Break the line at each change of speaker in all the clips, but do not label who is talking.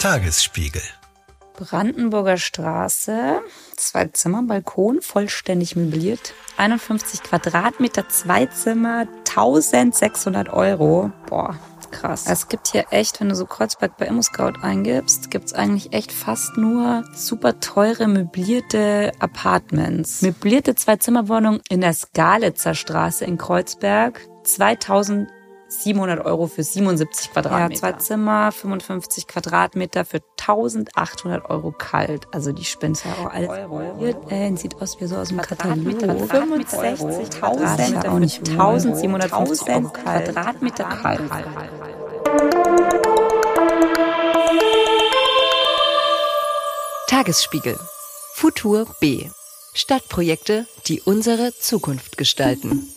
Tagesspiegel.
Brandenburger Straße, zwei Zimmer, Balkon, vollständig möbliert, 51 Quadratmeter, zwei Zimmer, 1600 Euro. Boah, krass. Es gibt hier echt, wenn du so Kreuzberg bei ImmoScout eingibst, gibt's eigentlich echt fast nur super teure möblierte Apartments. Möblierte Zwei-Zimmer-Wohnung in der Skalitzer Straße in Kreuzberg, 2000 700 Euro für 77 Quadratmeter. Ja, zwei Zimmer, 55 Quadratmeter für 1800 Euro kalt. Also die spinnt ja auch alles. Euro. Äh, sieht aus wie so aus dem Katalog. 65.000 Quadratmeter für 1750 Euro kalt. Quadratmeter kalt.
Tagesspiegel. Futur B. Stadtprojekte, die unsere Zukunft gestalten.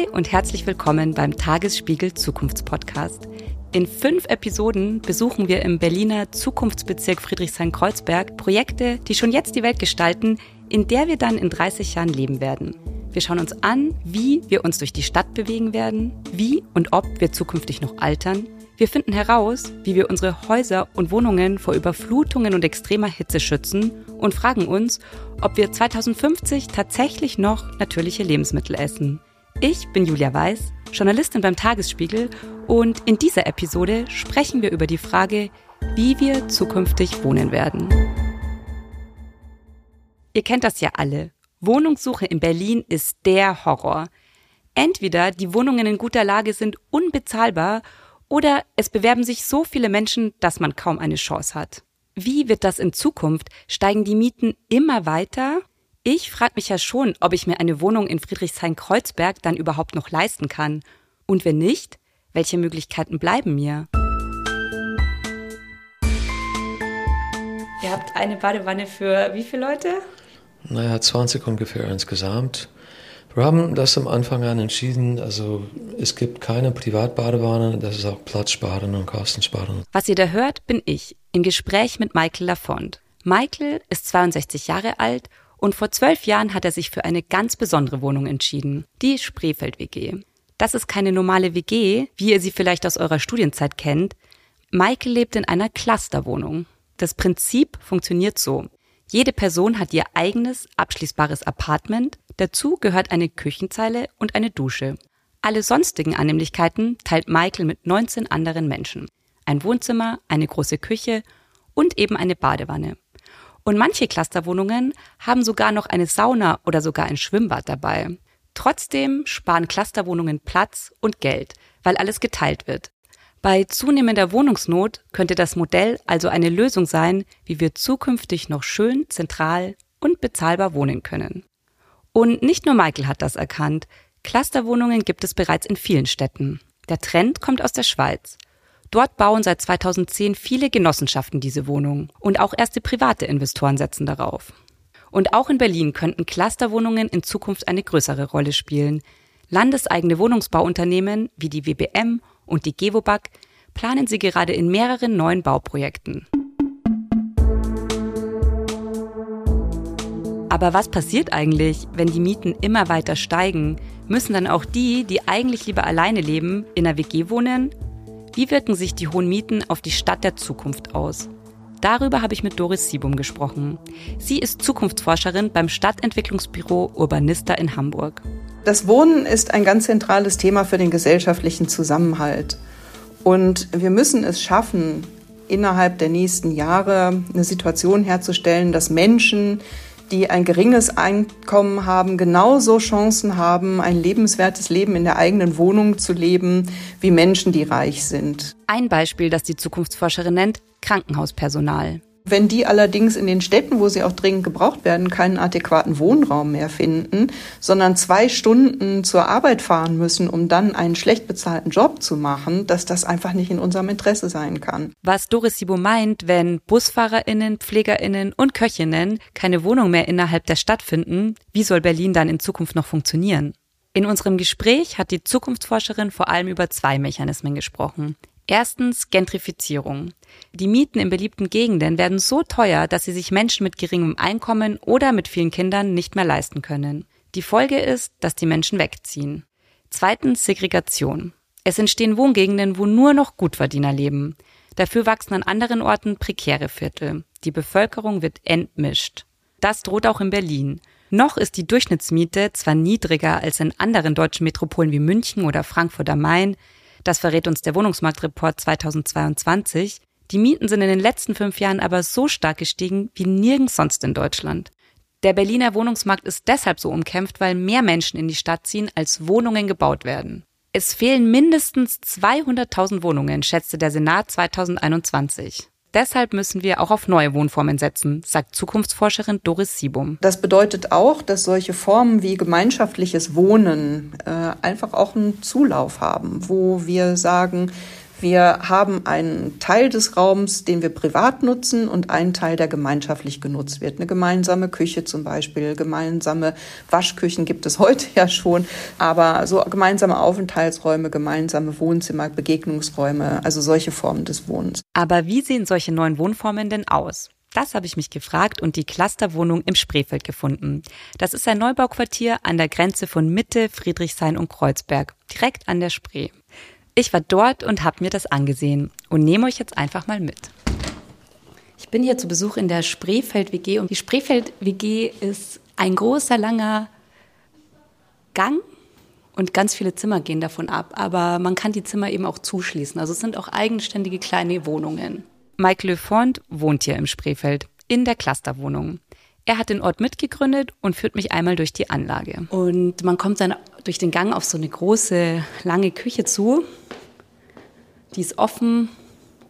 Hi und herzlich willkommen beim Tagesspiegel Zukunftspodcast. In fünf Episoden besuchen wir im Berliner Zukunftsbezirk Friedrichshain-Kreuzberg Projekte, die schon jetzt die Welt gestalten, in der wir dann in 30 Jahren leben werden. Wir schauen uns an, wie wir uns durch die Stadt bewegen werden, wie und ob wir zukünftig noch altern. Wir finden heraus, wie wir unsere Häuser und Wohnungen vor Überflutungen und extremer Hitze schützen und fragen uns, ob wir 2050 tatsächlich noch natürliche Lebensmittel essen. Ich bin Julia Weiß, Journalistin beim Tagesspiegel und in dieser Episode sprechen wir über die Frage, wie wir zukünftig wohnen werden. Ihr kennt das ja alle. Wohnungssuche in Berlin ist der Horror. Entweder die Wohnungen in guter Lage sind unbezahlbar oder es bewerben sich so viele Menschen, dass man kaum eine Chance hat. Wie wird das in Zukunft? Steigen die Mieten immer weiter? Ich frage mich ja schon, ob ich mir eine Wohnung in Friedrichshain-Kreuzberg dann überhaupt noch leisten kann. Und wenn nicht, welche Möglichkeiten bleiben mir? Ihr habt eine Badewanne für wie viele Leute?
Naja, 20 ungefähr insgesamt. Wir haben das am Anfang an entschieden, also es gibt keine Privatbadewanne, das ist auch Platzsparen und Kostensparen.
Was ihr da hört, bin ich im Gespräch mit Michael Lafont. Michael ist 62 Jahre alt und vor zwölf Jahren hat er sich für eine ganz besondere Wohnung entschieden, die Spreefeld-WG. Das ist keine normale WG, wie ihr sie vielleicht aus eurer Studienzeit kennt. Michael lebt in einer Clusterwohnung. Das Prinzip funktioniert so. Jede Person hat ihr eigenes abschließbares Apartment, dazu gehört eine Küchenzeile und eine Dusche. Alle sonstigen Annehmlichkeiten teilt Michael mit 19 anderen Menschen. Ein Wohnzimmer, eine große Küche und eben eine Badewanne. Und manche Clusterwohnungen haben sogar noch eine Sauna oder sogar ein Schwimmbad dabei. Trotzdem sparen Clusterwohnungen Platz und Geld, weil alles geteilt wird. Bei zunehmender Wohnungsnot könnte das Modell also eine Lösung sein, wie wir zukünftig noch schön, zentral und bezahlbar wohnen können. Und nicht nur Michael hat das erkannt. Clusterwohnungen gibt es bereits in vielen Städten. Der Trend kommt aus der Schweiz. Dort bauen seit 2010 viele Genossenschaften diese Wohnung und auch erste private Investoren setzen darauf. Und auch in Berlin könnten Clusterwohnungen in Zukunft eine größere Rolle spielen. Landeseigene Wohnungsbauunternehmen wie die WBM und die Gewobag planen sie gerade in mehreren neuen Bauprojekten. Aber was passiert eigentlich, wenn die Mieten immer weiter steigen? Müssen dann auch die, die eigentlich lieber alleine leben, in einer WG wohnen wie wirken sich die hohen Mieten auf die Stadt der Zukunft aus? Darüber habe ich mit Doris Siebum gesprochen. Sie ist Zukunftsforscherin beim Stadtentwicklungsbüro Urbanista in Hamburg.
Das Wohnen ist ein ganz zentrales Thema für den gesellschaftlichen Zusammenhalt. Und wir müssen es schaffen, innerhalb der nächsten Jahre eine Situation herzustellen, dass Menschen die ein geringes Einkommen haben, genauso Chancen haben, ein lebenswertes Leben in der eigenen Wohnung zu leben, wie Menschen, die reich sind.
Ein Beispiel, das die Zukunftsforscherin nennt, Krankenhauspersonal.
Wenn die allerdings in den Städten, wo sie auch dringend gebraucht werden, keinen adäquaten Wohnraum mehr finden, sondern zwei Stunden zur Arbeit fahren müssen, um dann einen schlecht bezahlten Job zu machen, dass das einfach nicht in unserem Interesse sein kann.
Was Doris Sibo meint, wenn BusfahrerInnen, PflegerInnen und Köchinnen keine Wohnung mehr innerhalb der Stadt finden, wie soll Berlin dann in Zukunft noch funktionieren? In unserem Gespräch hat die Zukunftsforscherin vor allem über zwei Mechanismen gesprochen. Erstens Gentrifizierung. Die Mieten in beliebten Gegenden werden so teuer, dass sie sich Menschen mit geringem Einkommen oder mit vielen Kindern nicht mehr leisten können. Die Folge ist, dass die Menschen wegziehen. Zweitens Segregation. Es entstehen Wohngegenden, wo nur noch Gutverdiener leben. Dafür wachsen an anderen Orten prekäre Viertel. Die Bevölkerung wird entmischt. Das droht auch in Berlin. Noch ist die Durchschnittsmiete zwar niedriger als in anderen deutschen Metropolen wie München oder Frankfurt am Main, das verrät uns der Wohnungsmarktreport 2022. Die Mieten sind in den letzten fünf Jahren aber so stark gestiegen wie nirgends sonst in Deutschland. Der Berliner Wohnungsmarkt ist deshalb so umkämpft, weil mehr Menschen in die Stadt ziehen, als Wohnungen gebaut werden. Es fehlen mindestens 200.000 Wohnungen, schätzte der Senat 2021. Deshalb müssen wir auch auf neue Wohnformen setzen, sagt Zukunftsforscherin Doris Siebum.
Das bedeutet auch, dass solche Formen wie gemeinschaftliches Wohnen äh, einfach auch einen Zulauf haben, wo wir sagen, wir haben einen Teil des Raums, den wir privat nutzen und einen Teil, der gemeinschaftlich genutzt wird. Eine gemeinsame Küche zum Beispiel, gemeinsame Waschküchen gibt es heute ja schon, aber so gemeinsame Aufenthaltsräume, gemeinsame Wohnzimmer, Begegnungsräume, also solche Formen des Wohnens.
Aber wie sehen solche neuen Wohnformen denn aus? Das habe ich mich gefragt und die Clusterwohnung im Spreefeld gefunden. Das ist ein Neubauquartier an der Grenze von Mitte, Friedrichshain und Kreuzberg, direkt an der Spree. Ich war dort und habe mir das angesehen und nehme euch jetzt einfach mal mit. Ich bin hier zu Besuch in der Spreefeld WG und die Spreefeld WG ist ein großer, langer Gang und ganz viele Zimmer gehen davon ab, aber man kann die Zimmer eben auch zuschließen. Also es sind auch eigenständige kleine Wohnungen. Mike Lefond wohnt hier im Spreefeld in der Clusterwohnung. Er hat den Ort mitgegründet und führt mich einmal durch die Anlage. Und man kommt dann durch den Gang auf so eine große, lange Küche zu. Die ist offen.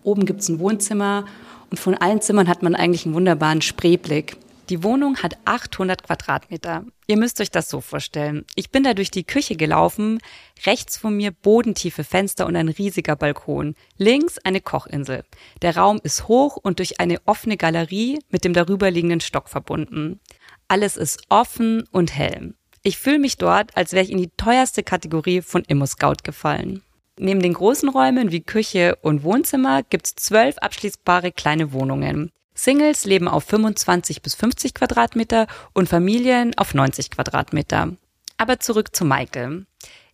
Oben gibt es ein Wohnzimmer. Und von allen Zimmern hat man eigentlich einen wunderbaren Spreeblick. Die Wohnung hat 800 Quadratmeter. Ihr müsst euch das so vorstellen. Ich bin da durch die Küche gelaufen. Rechts von mir bodentiefe Fenster und ein riesiger Balkon. Links eine Kochinsel. Der Raum ist hoch und durch eine offene Galerie mit dem darüberliegenden Stock verbunden. Alles ist offen und hell. Ich fühle mich dort, als wäre ich in die teuerste Kategorie von ImmoScout gefallen. Neben den großen Räumen wie Küche und Wohnzimmer gibt's zwölf abschließbare kleine Wohnungen. Singles leben auf 25 bis 50 Quadratmeter und Familien auf 90 Quadratmeter. Aber zurück zu Michael.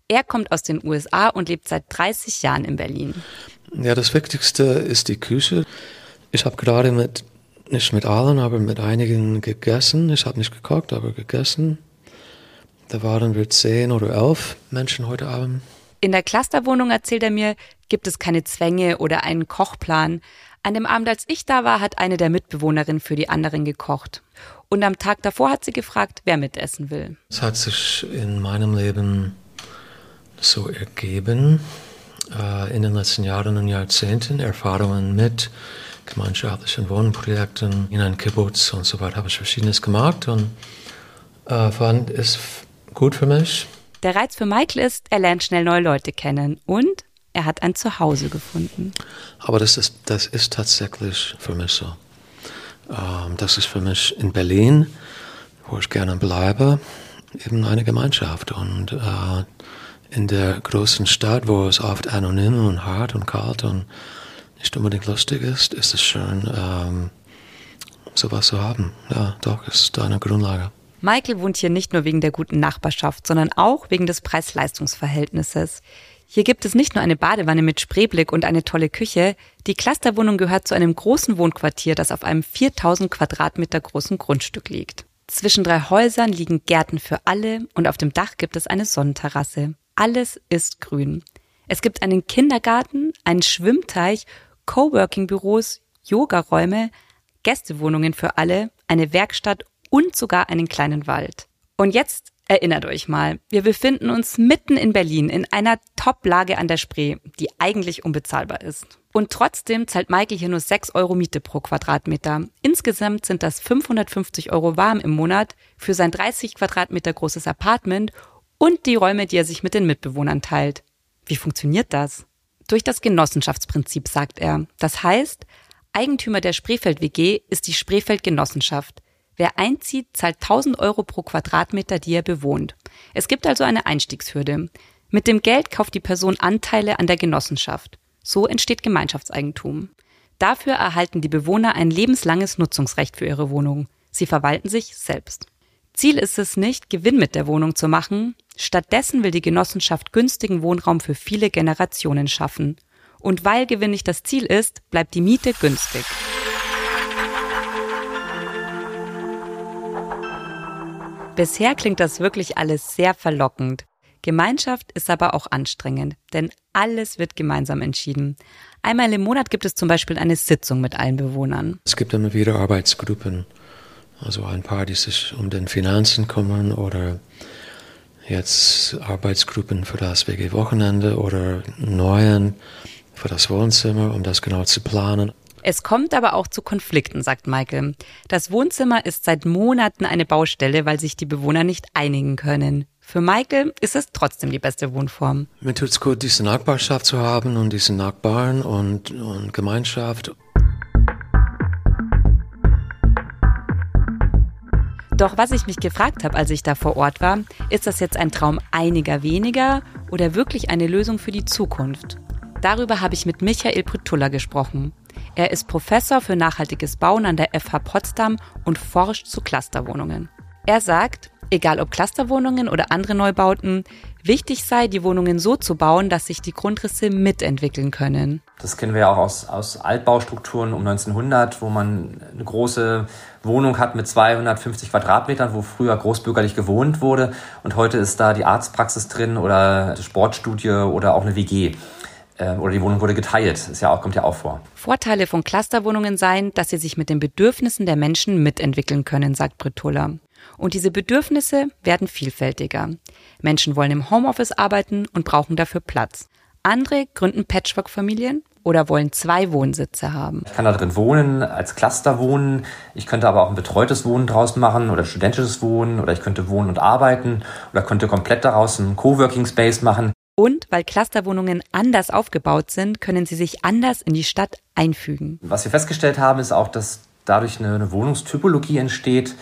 Er kommt aus den USA und lebt seit 30 Jahren in Berlin.
Ja, das Wichtigste ist die Küche. Ich habe gerade mit, nicht mit allen, aber mit einigen gegessen. Ich habe nicht gekocht, aber gegessen. Da waren wir zehn oder elf Menschen heute Abend.
In der Clusterwohnung, erzählt er mir, gibt es keine Zwänge oder einen Kochplan. An dem Abend, als ich da war, hat eine der Mitbewohnerinnen für die anderen gekocht. Und am Tag davor hat sie gefragt, wer mitessen will.
Es hat sich in meinem Leben so ergeben, äh, in den letzten Jahren und Jahrzehnten, Erfahrungen mit gemeinschaftlichen Wohnprojekten in einem Kibbutz und so weiter, habe ich verschiedenes gemacht und äh, fand es gut für mich.
Der Reiz für Michael ist, er lernt schnell neue Leute kennen und er hat ein Zuhause gefunden.
Aber das ist, das ist tatsächlich für mich so. Ähm, das ist für mich in Berlin, wo ich gerne bleibe, eben eine Gemeinschaft. Und äh, in der großen Stadt, wo es oft anonym und hart und kalt und nicht unbedingt lustig ist, ist es schön, ähm, sowas zu haben. Ja, doch, ist eine Grundlage.
Michael wohnt hier nicht nur wegen der guten Nachbarschaft, sondern auch wegen des Preis-Leistungs-Verhältnisses. Hier gibt es nicht nur eine Badewanne mit Spreeblick und eine tolle Küche. Die Clusterwohnung gehört zu einem großen Wohnquartier, das auf einem 4000 Quadratmeter großen Grundstück liegt. Zwischen drei Häusern liegen Gärten für alle und auf dem Dach gibt es eine Sonnenterrasse. Alles ist grün. Es gibt einen Kindergarten, einen Schwimmteich, Coworking-Büros, Yogaräume, Gästewohnungen für alle, eine Werkstatt und sogar einen kleinen Wald. Und jetzt Erinnert euch mal, wir befinden uns mitten in Berlin in einer Top-Lage an der Spree, die eigentlich unbezahlbar ist. Und trotzdem zahlt Michael hier nur 6 Euro Miete pro Quadratmeter. Insgesamt sind das 550 Euro warm im Monat für sein 30 Quadratmeter großes Apartment und die Räume, die er sich mit den Mitbewohnern teilt. Wie funktioniert das? Durch das Genossenschaftsprinzip, sagt er. Das heißt, Eigentümer der Spreefeld WG ist die Spreefeld Genossenschaft. Wer einzieht, zahlt 1000 Euro pro Quadratmeter, die er bewohnt. Es gibt also eine Einstiegshürde. Mit dem Geld kauft die Person Anteile an der Genossenschaft. So entsteht Gemeinschaftseigentum. Dafür erhalten die Bewohner ein lebenslanges Nutzungsrecht für ihre Wohnung. Sie verwalten sich selbst. Ziel ist es nicht, Gewinn mit der Wohnung zu machen. Stattdessen will die Genossenschaft günstigen Wohnraum für viele Generationen schaffen. Und weil Gewinn nicht das Ziel ist, bleibt die Miete günstig. Bisher klingt das wirklich alles sehr verlockend. Gemeinschaft ist aber auch anstrengend, denn alles wird gemeinsam entschieden. Einmal im Monat gibt es zum Beispiel eine Sitzung mit allen Bewohnern.
Es gibt immer wieder Arbeitsgruppen, also ein paar, die sich um den Finanzen kümmern oder jetzt Arbeitsgruppen für das WG-Wochenende oder neuen für das Wohnzimmer, um das genau zu planen.
Es kommt aber auch zu Konflikten, sagt Michael. Das Wohnzimmer ist seit Monaten eine Baustelle, weil sich die Bewohner nicht einigen können. Für Michael ist es trotzdem die beste Wohnform.
Mir tut es gut, diese Nachbarschaft zu haben und diese Nachbarn und, und Gemeinschaft.
Doch was ich mich gefragt habe, als ich da vor Ort war, ist das jetzt ein Traum einiger weniger oder wirklich eine Lösung für die Zukunft? Darüber habe ich mit Michael Pritulla gesprochen. Er ist Professor für nachhaltiges Bauen an der FH Potsdam und forscht zu Clusterwohnungen. Er sagt, egal ob Clusterwohnungen oder andere Neubauten, wichtig sei, die Wohnungen so zu bauen, dass sich die Grundrisse mitentwickeln können.
Das kennen wir ja auch aus, aus Altbaustrukturen um 1900, wo man eine große Wohnung hat mit 250 Quadratmetern, wo früher großbürgerlich gewohnt wurde. Und heute ist da die Arztpraxis drin oder eine Sportstudie oder auch eine WG. Ähm, oder die Wohnung wurde geteilt. Ist ja auch, kommt ja auch vor.
Vorteile von Clusterwohnungen seien, dass sie sich mit den Bedürfnissen der Menschen mitentwickeln können, sagt Britola. Und diese Bedürfnisse werden vielfältiger. Menschen wollen im Homeoffice arbeiten und brauchen dafür Platz. Andere gründen Patchwork-Familien oder wollen zwei Wohnsitze haben.
Ich kann da drin wohnen, als Cluster wohnen. Ich könnte aber auch ein betreutes Wohnen draus machen oder studentisches Wohnen oder ich könnte wohnen und arbeiten oder könnte komplett daraus einen Coworking Space machen.
Und weil Clusterwohnungen anders aufgebaut sind, können sie sich anders in die Stadt einfügen.
Was wir festgestellt haben, ist auch, dass dadurch eine, Wohnungstypologie entsteht,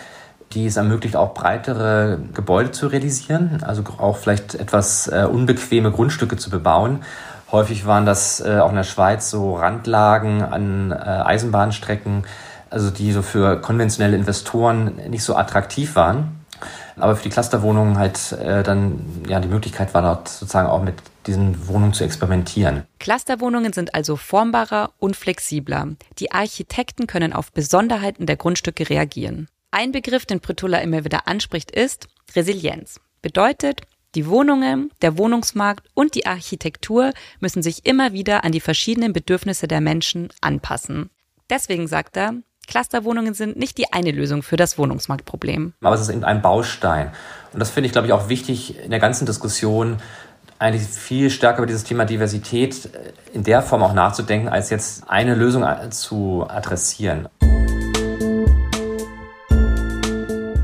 die es ermöglicht, auch breitere Gebäude zu realisieren, also auch vielleicht etwas äh, unbequeme Grundstücke zu bebauen. Häufig waren das äh, auch in der Schweiz so Randlagen an äh, Eisenbahnstrecken, also die so für konventionelle Investoren nicht so attraktiv waren aber für die Clusterwohnungen halt äh, dann ja die Möglichkeit war dort sozusagen auch mit diesen Wohnungen zu experimentieren.
Clusterwohnungen sind also formbarer und flexibler. Die Architekten können auf Besonderheiten der Grundstücke reagieren. Ein Begriff, den Pritulla immer wieder anspricht, ist Resilienz. Bedeutet, die Wohnungen, der Wohnungsmarkt und die Architektur müssen sich immer wieder an die verschiedenen Bedürfnisse der Menschen anpassen. Deswegen sagt er, Clusterwohnungen sind nicht die eine Lösung für das Wohnungsmarktproblem.
Aber es ist eben ein Baustein. Und das finde ich, glaube ich, auch wichtig in der ganzen Diskussion, eigentlich viel stärker über dieses Thema Diversität in der Form auch nachzudenken, als jetzt eine Lösung zu adressieren.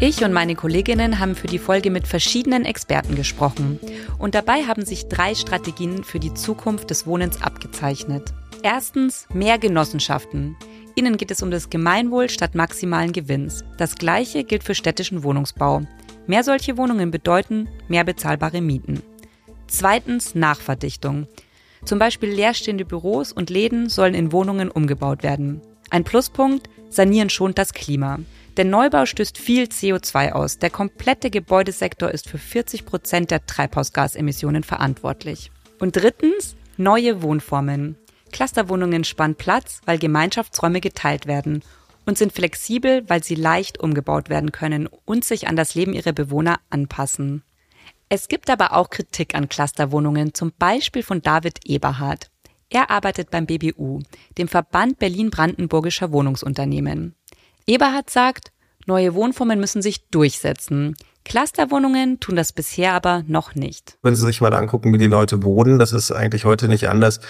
Ich und meine Kolleginnen haben für die Folge mit verschiedenen Experten gesprochen. Und dabei haben sich drei Strategien für die Zukunft des Wohnens abgezeichnet. Erstens mehr Genossenschaften. Ihnen geht es um das Gemeinwohl statt maximalen Gewinns. Das Gleiche gilt für städtischen Wohnungsbau. Mehr solche Wohnungen bedeuten mehr bezahlbare Mieten. Zweitens Nachverdichtung. Zum Beispiel leerstehende Büros und Läden sollen in Wohnungen umgebaut werden. Ein Pluspunkt, sanieren schont das Klima. Der Neubau stößt viel CO2 aus. Der komplette Gebäudesektor ist für 40 Prozent der Treibhausgasemissionen verantwortlich. Und drittens, neue Wohnformen. Clusterwohnungen spannen Platz, weil Gemeinschaftsräume geteilt werden und sind flexibel, weil sie leicht umgebaut werden können und sich an das Leben ihrer Bewohner anpassen. Es gibt aber auch Kritik an Clusterwohnungen, zum Beispiel von David Eberhard. Er arbeitet beim BBU, dem Verband Berlin-Brandenburgischer Wohnungsunternehmen. Eberhard sagt, neue Wohnformen müssen sich durchsetzen. Clusterwohnungen tun das bisher aber noch nicht.
Wenn Sie sich mal angucken, wie die Leute wohnen, das ist eigentlich heute nicht anders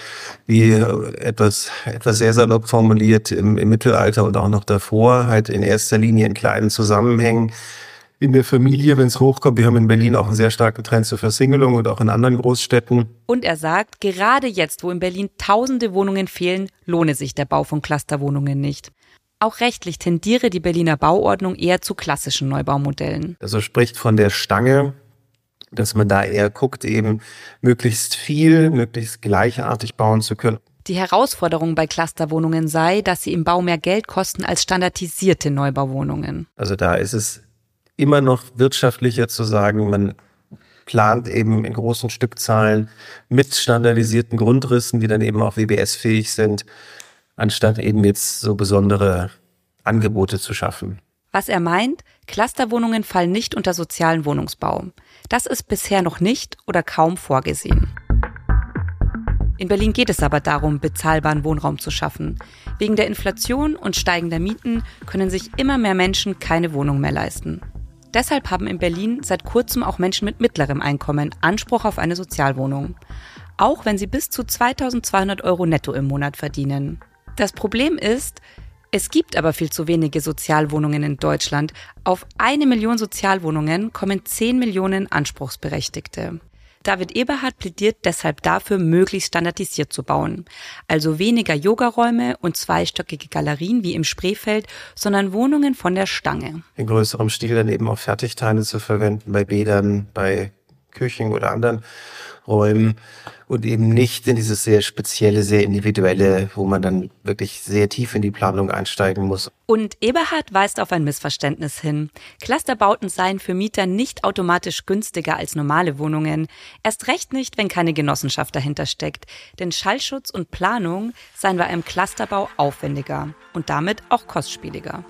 wie etwas, etwas sehr salopp formuliert im, im Mittelalter und auch noch davor, halt in erster Linie in kleinen Zusammenhängen in der Familie, wenn es hochkommt. Wir haben in Berlin auch einen sehr starken Trend zur Versingelung und auch in anderen Großstädten.
Und er sagt, gerade jetzt, wo in Berlin tausende Wohnungen fehlen, lohne sich der Bau von Clusterwohnungen nicht. Auch rechtlich tendiere die Berliner Bauordnung eher zu klassischen Neubaumodellen.
Also spricht von der Stange, dass man da eher guckt, eben möglichst viel, möglichst gleichartig bauen zu können.
Die Herausforderung bei Clusterwohnungen sei, dass sie im Bau mehr Geld kosten als standardisierte Neubauwohnungen.
Also da ist es immer noch wirtschaftlicher zu sagen, man plant eben in großen Stückzahlen mit standardisierten Grundrissen, die dann eben auch WBS-fähig sind, anstatt eben jetzt so besondere Angebote zu schaffen.
Was er meint, Clusterwohnungen fallen nicht unter sozialen Wohnungsbau. Das ist bisher noch nicht oder kaum vorgesehen. In Berlin geht es aber darum, bezahlbaren Wohnraum zu schaffen. Wegen der Inflation und steigender Mieten können sich immer mehr Menschen keine Wohnung mehr leisten. Deshalb haben in Berlin seit kurzem auch Menschen mit mittlerem Einkommen Anspruch auf eine Sozialwohnung. Auch wenn sie bis zu 2200 Euro netto im Monat verdienen. Das Problem ist, es gibt aber viel zu wenige Sozialwohnungen in Deutschland. Auf eine Million Sozialwohnungen kommen 10 Millionen Anspruchsberechtigte. David Eberhard plädiert deshalb dafür, möglichst standardisiert zu bauen. Also weniger Yogaräume und zweistöckige Galerien wie im Spreefeld, sondern Wohnungen von der Stange.
In größerem Stil dann eben auch Fertigteile zu verwenden bei Bädern, bei Küchen oder anderen Räumen und eben nicht in dieses sehr spezielle, sehr individuelle, wo man dann wirklich sehr tief in die Planung einsteigen muss.
Und Eberhard weist auf ein Missverständnis hin. Clusterbauten seien für Mieter nicht automatisch günstiger als normale Wohnungen. Erst recht nicht, wenn keine Genossenschaft dahinter steckt. Denn Schallschutz und Planung seien bei einem Clusterbau aufwendiger und damit auch kostspieliger.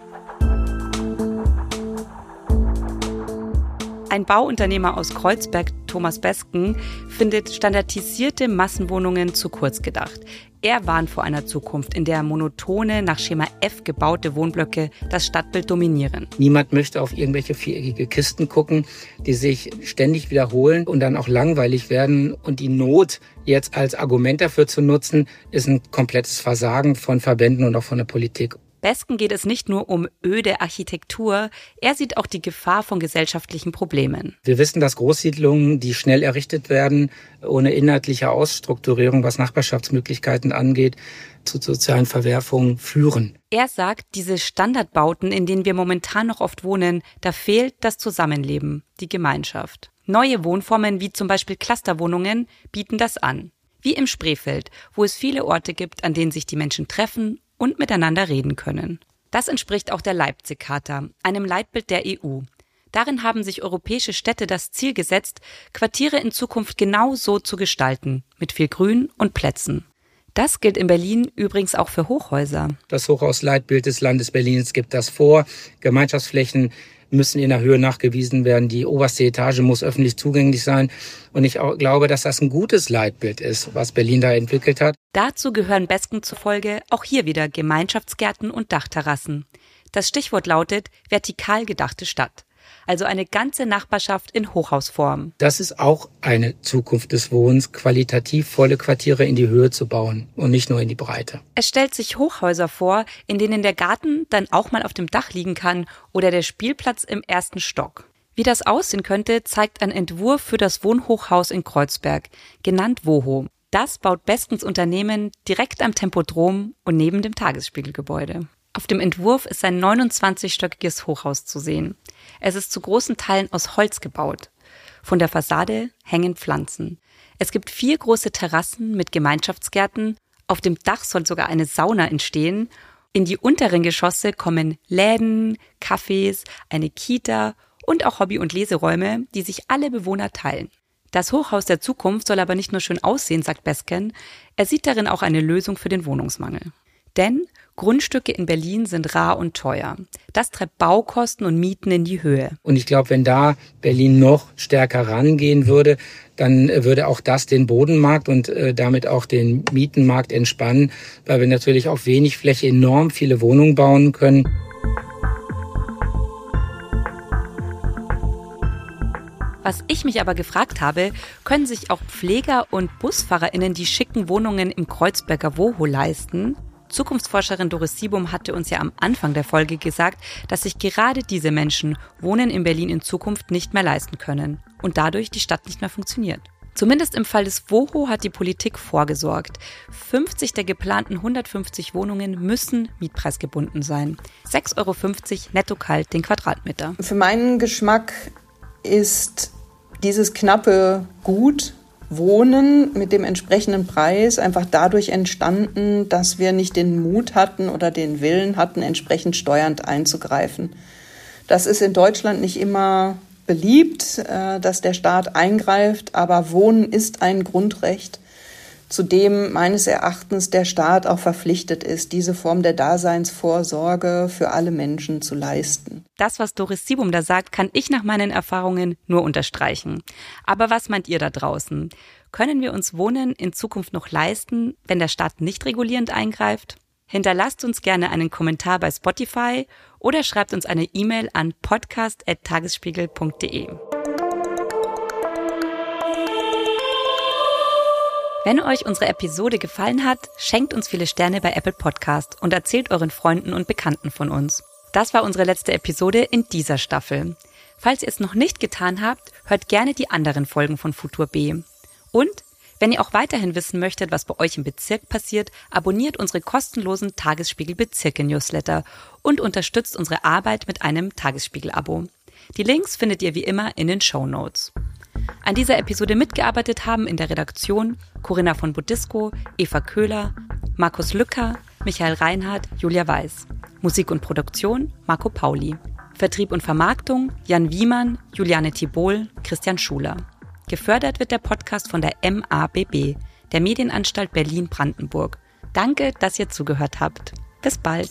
Ein Bauunternehmer aus Kreuzberg, Thomas Besken, findet standardisierte Massenwohnungen zu kurz gedacht. Er warnt vor einer Zukunft, in der monotone, nach Schema F gebaute Wohnblöcke das Stadtbild dominieren.
Niemand möchte auf irgendwelche viereckige Kisten gucken, die sich ständig wiederholen und dann auch langweilig werden. Und die Not jetzt als Argument dafür zu nutzen, ist ein komplettes Versagen von Verbänden und auch von der Politik.
Besken geht es nicht nur um öde Architektur, er sieht auch die Gefahr von gesellschaftlichen Problemen.
Wir wissen, dass Großsiedlungen, die schnell errichtet werden, ohne inhaltliche Ausstrukturierung, was Nachbarschaftsmöglichkeiten angeht, zu sozialen Verwerfungen führen.
Er sagt, diese Standardbauten, in denen wir momentan noch oft wohnen, da fehlt das Zusammenleben, die Gemeinschaft. Neue Wohnformen wie zum Beispiel Clusterwohnungen bieten das an. Wie im Spreefeld, wo es viele Orte gibt, an denen sich die Menschen treffen und miteinander reden können. Das entspricht auch der Leipzig-Charta, einem Leitbild der EU. Darin haben sich europäische Städte das Ziel gesetzt, Quartiere in Zukunft genau so zu gestalten, mit viel Grün und Plätzen. Das gilt in Berlin übrigens auch für Hochhäuser.
Das Hochhausleitbild des Landes Berlins gibt das vor. Gemeinschaftsflächen müssen in der Höhe nachgewiesen werden. Die oberste Etage muss öffentlich zugänglich sein. Und ich glaube, dass das ein gutes Leitbild ist, was Berlin da entwickelt hat.
Dazu gehören Besken zufolge auch hier wieder Gemeinschaftsgärten und Dachterrassen. Das Stichwort lautet vertikal gedachte Stadt also eine ganze Nachbarschaft in Hochhausform.
Das ist auch eine Zukunft des Wohnens, qualitativ volle Quartiere in die Höhe zu bauen und nicht nur in die Breite.
Es stellt sich Hochhäuser vor, in denen der Garten dann auch mal auf dem Dach liegen kann oder der Spielplatz im ersten Stock. Wie das aussehen könnte, zeigt ein Entwurf für das Wohnhochhaus in Kreuzberg, genannt WOHO. Das baut Bestens Unternehmen direkt am Tempodrom und neben dem Tagesspiegelgebäude. Auf dem Entwurf ist ein 29-stöckiges Hochhaus zu sehen. Es ist zu großen Teilen aus Holz gebaut. Von der Fassade hängen Pflanzen. Es gibt vier große Terrassen mit Gemeinschaftsgärten. Auf dem Dach soll sogar eine Sauna entstehen. In die unteren Geschosse kommen Läden, Cafés, eine Kita und auch Hobby- und Leseräume, die sich alle Bewohner teilen. Das Hochhaus der Zukunft soll aber nicht nur schön aussehen, sagt Besken, er sieht darin auch eine Lösung für den Wohnungsmangel. Denn Grundstücke in Berlin sind rar und teuer. Das treibt Baukosten und Mieten in die Höhe.
Und ich glaube, wenn da Berlin noch stärker rangehen würde, dann äh, würde auch das den Bodenmarkt und äh, damit auch den Mietenmarkt entspannen, weil wir natürlich auf wenig Fläche enorm viele Wohnungen bauen können.
Was ich mich aber gefragt habe, können sich auch Pfleger und BusfahrerInnen die schicken Wohnungen im Kreuzberger Woho leisten? Zukunftsforscherin Doris Siebum hatte uns ja am Anfang der Folge gesagt, dass sich gerade diese Menschen Wohnen in Berlin in Zukunft nicht mehr leisten können und dadurch die Stadt nicht mehr funktioniert. Zumindest im Fall des WOHO hat die Politik vorgesorgt. 50 der geplanten 150 Wohnungen müssen mietpreisgebunden sein. 6,50 Euro netto kalt den Quadratmeter.
Für meinen Geschmack ist dieses knappe Gut Wohnen mit dem entsprechenden Preis einfach dadurch entstanden, dass wir nicht den Mut hatten oder den Willen hatten, entsprechend steuernd einzugreifen. Das ist in Deutschland nicht immer beliebt, äh, dass der Staat eingreift, aber Wohnen ist ein Grundrecht zu dem meines Erachtens der Staat auch verpflichtet ist, diese Form der Daseinsvorsorge für alle Menschen zu leisten.
Das, was Doris Siebum da sagt, kann ich nach meinen Erfahrungen nur unterstreichen. Aber was meint ihr da draußen? Können wir uns Wohnen in Zukunft noch leisten, wenn der Staat nicht regulierend eingreift? Hinterlasst uns gerne einen Kommentar bei Spotify oder schreibt uns eine E-Mail an podcast.tagesspiegel.de. Wenn euch unsere Episode gefallen hat, schenkt uns viele Sterne bei Apple Podcast und erzählt euren Freunden und Bekannten von uns. Das war unsere letzte Episode in dieser Staffel. Falls ihr es noch nicht getan habt, hört gerne die anderen Folgen von Futur B. Und wenn ihr auch weiterhin wissen möchtet, was bei euch im Bezirk passiert, abonniert unsere kostenlosen Tagesspiegel Bezirke Newsletter und unterstützt unsere Arbeit mit einem Tagesspiegel-Abo. Die Links findet ihr wie immer in den Show Notes. An dieser Episode mitgearbeitet haben in der Redaktion Corinna von Budisco, Eva Köhler, Markus Lücker, Michael Reinhardt, Julia Weiß. Musik und Produktion Marco Pauli. Vertrieb und Vermarktung Jan Wiemann, Juliane Tibol, Christian Schuler. Gefördert wird der Podcast von der MABB, der Medienanstalt Berlin-Brandenburg. Danke, dass ihr zugehört habt. Bis bald.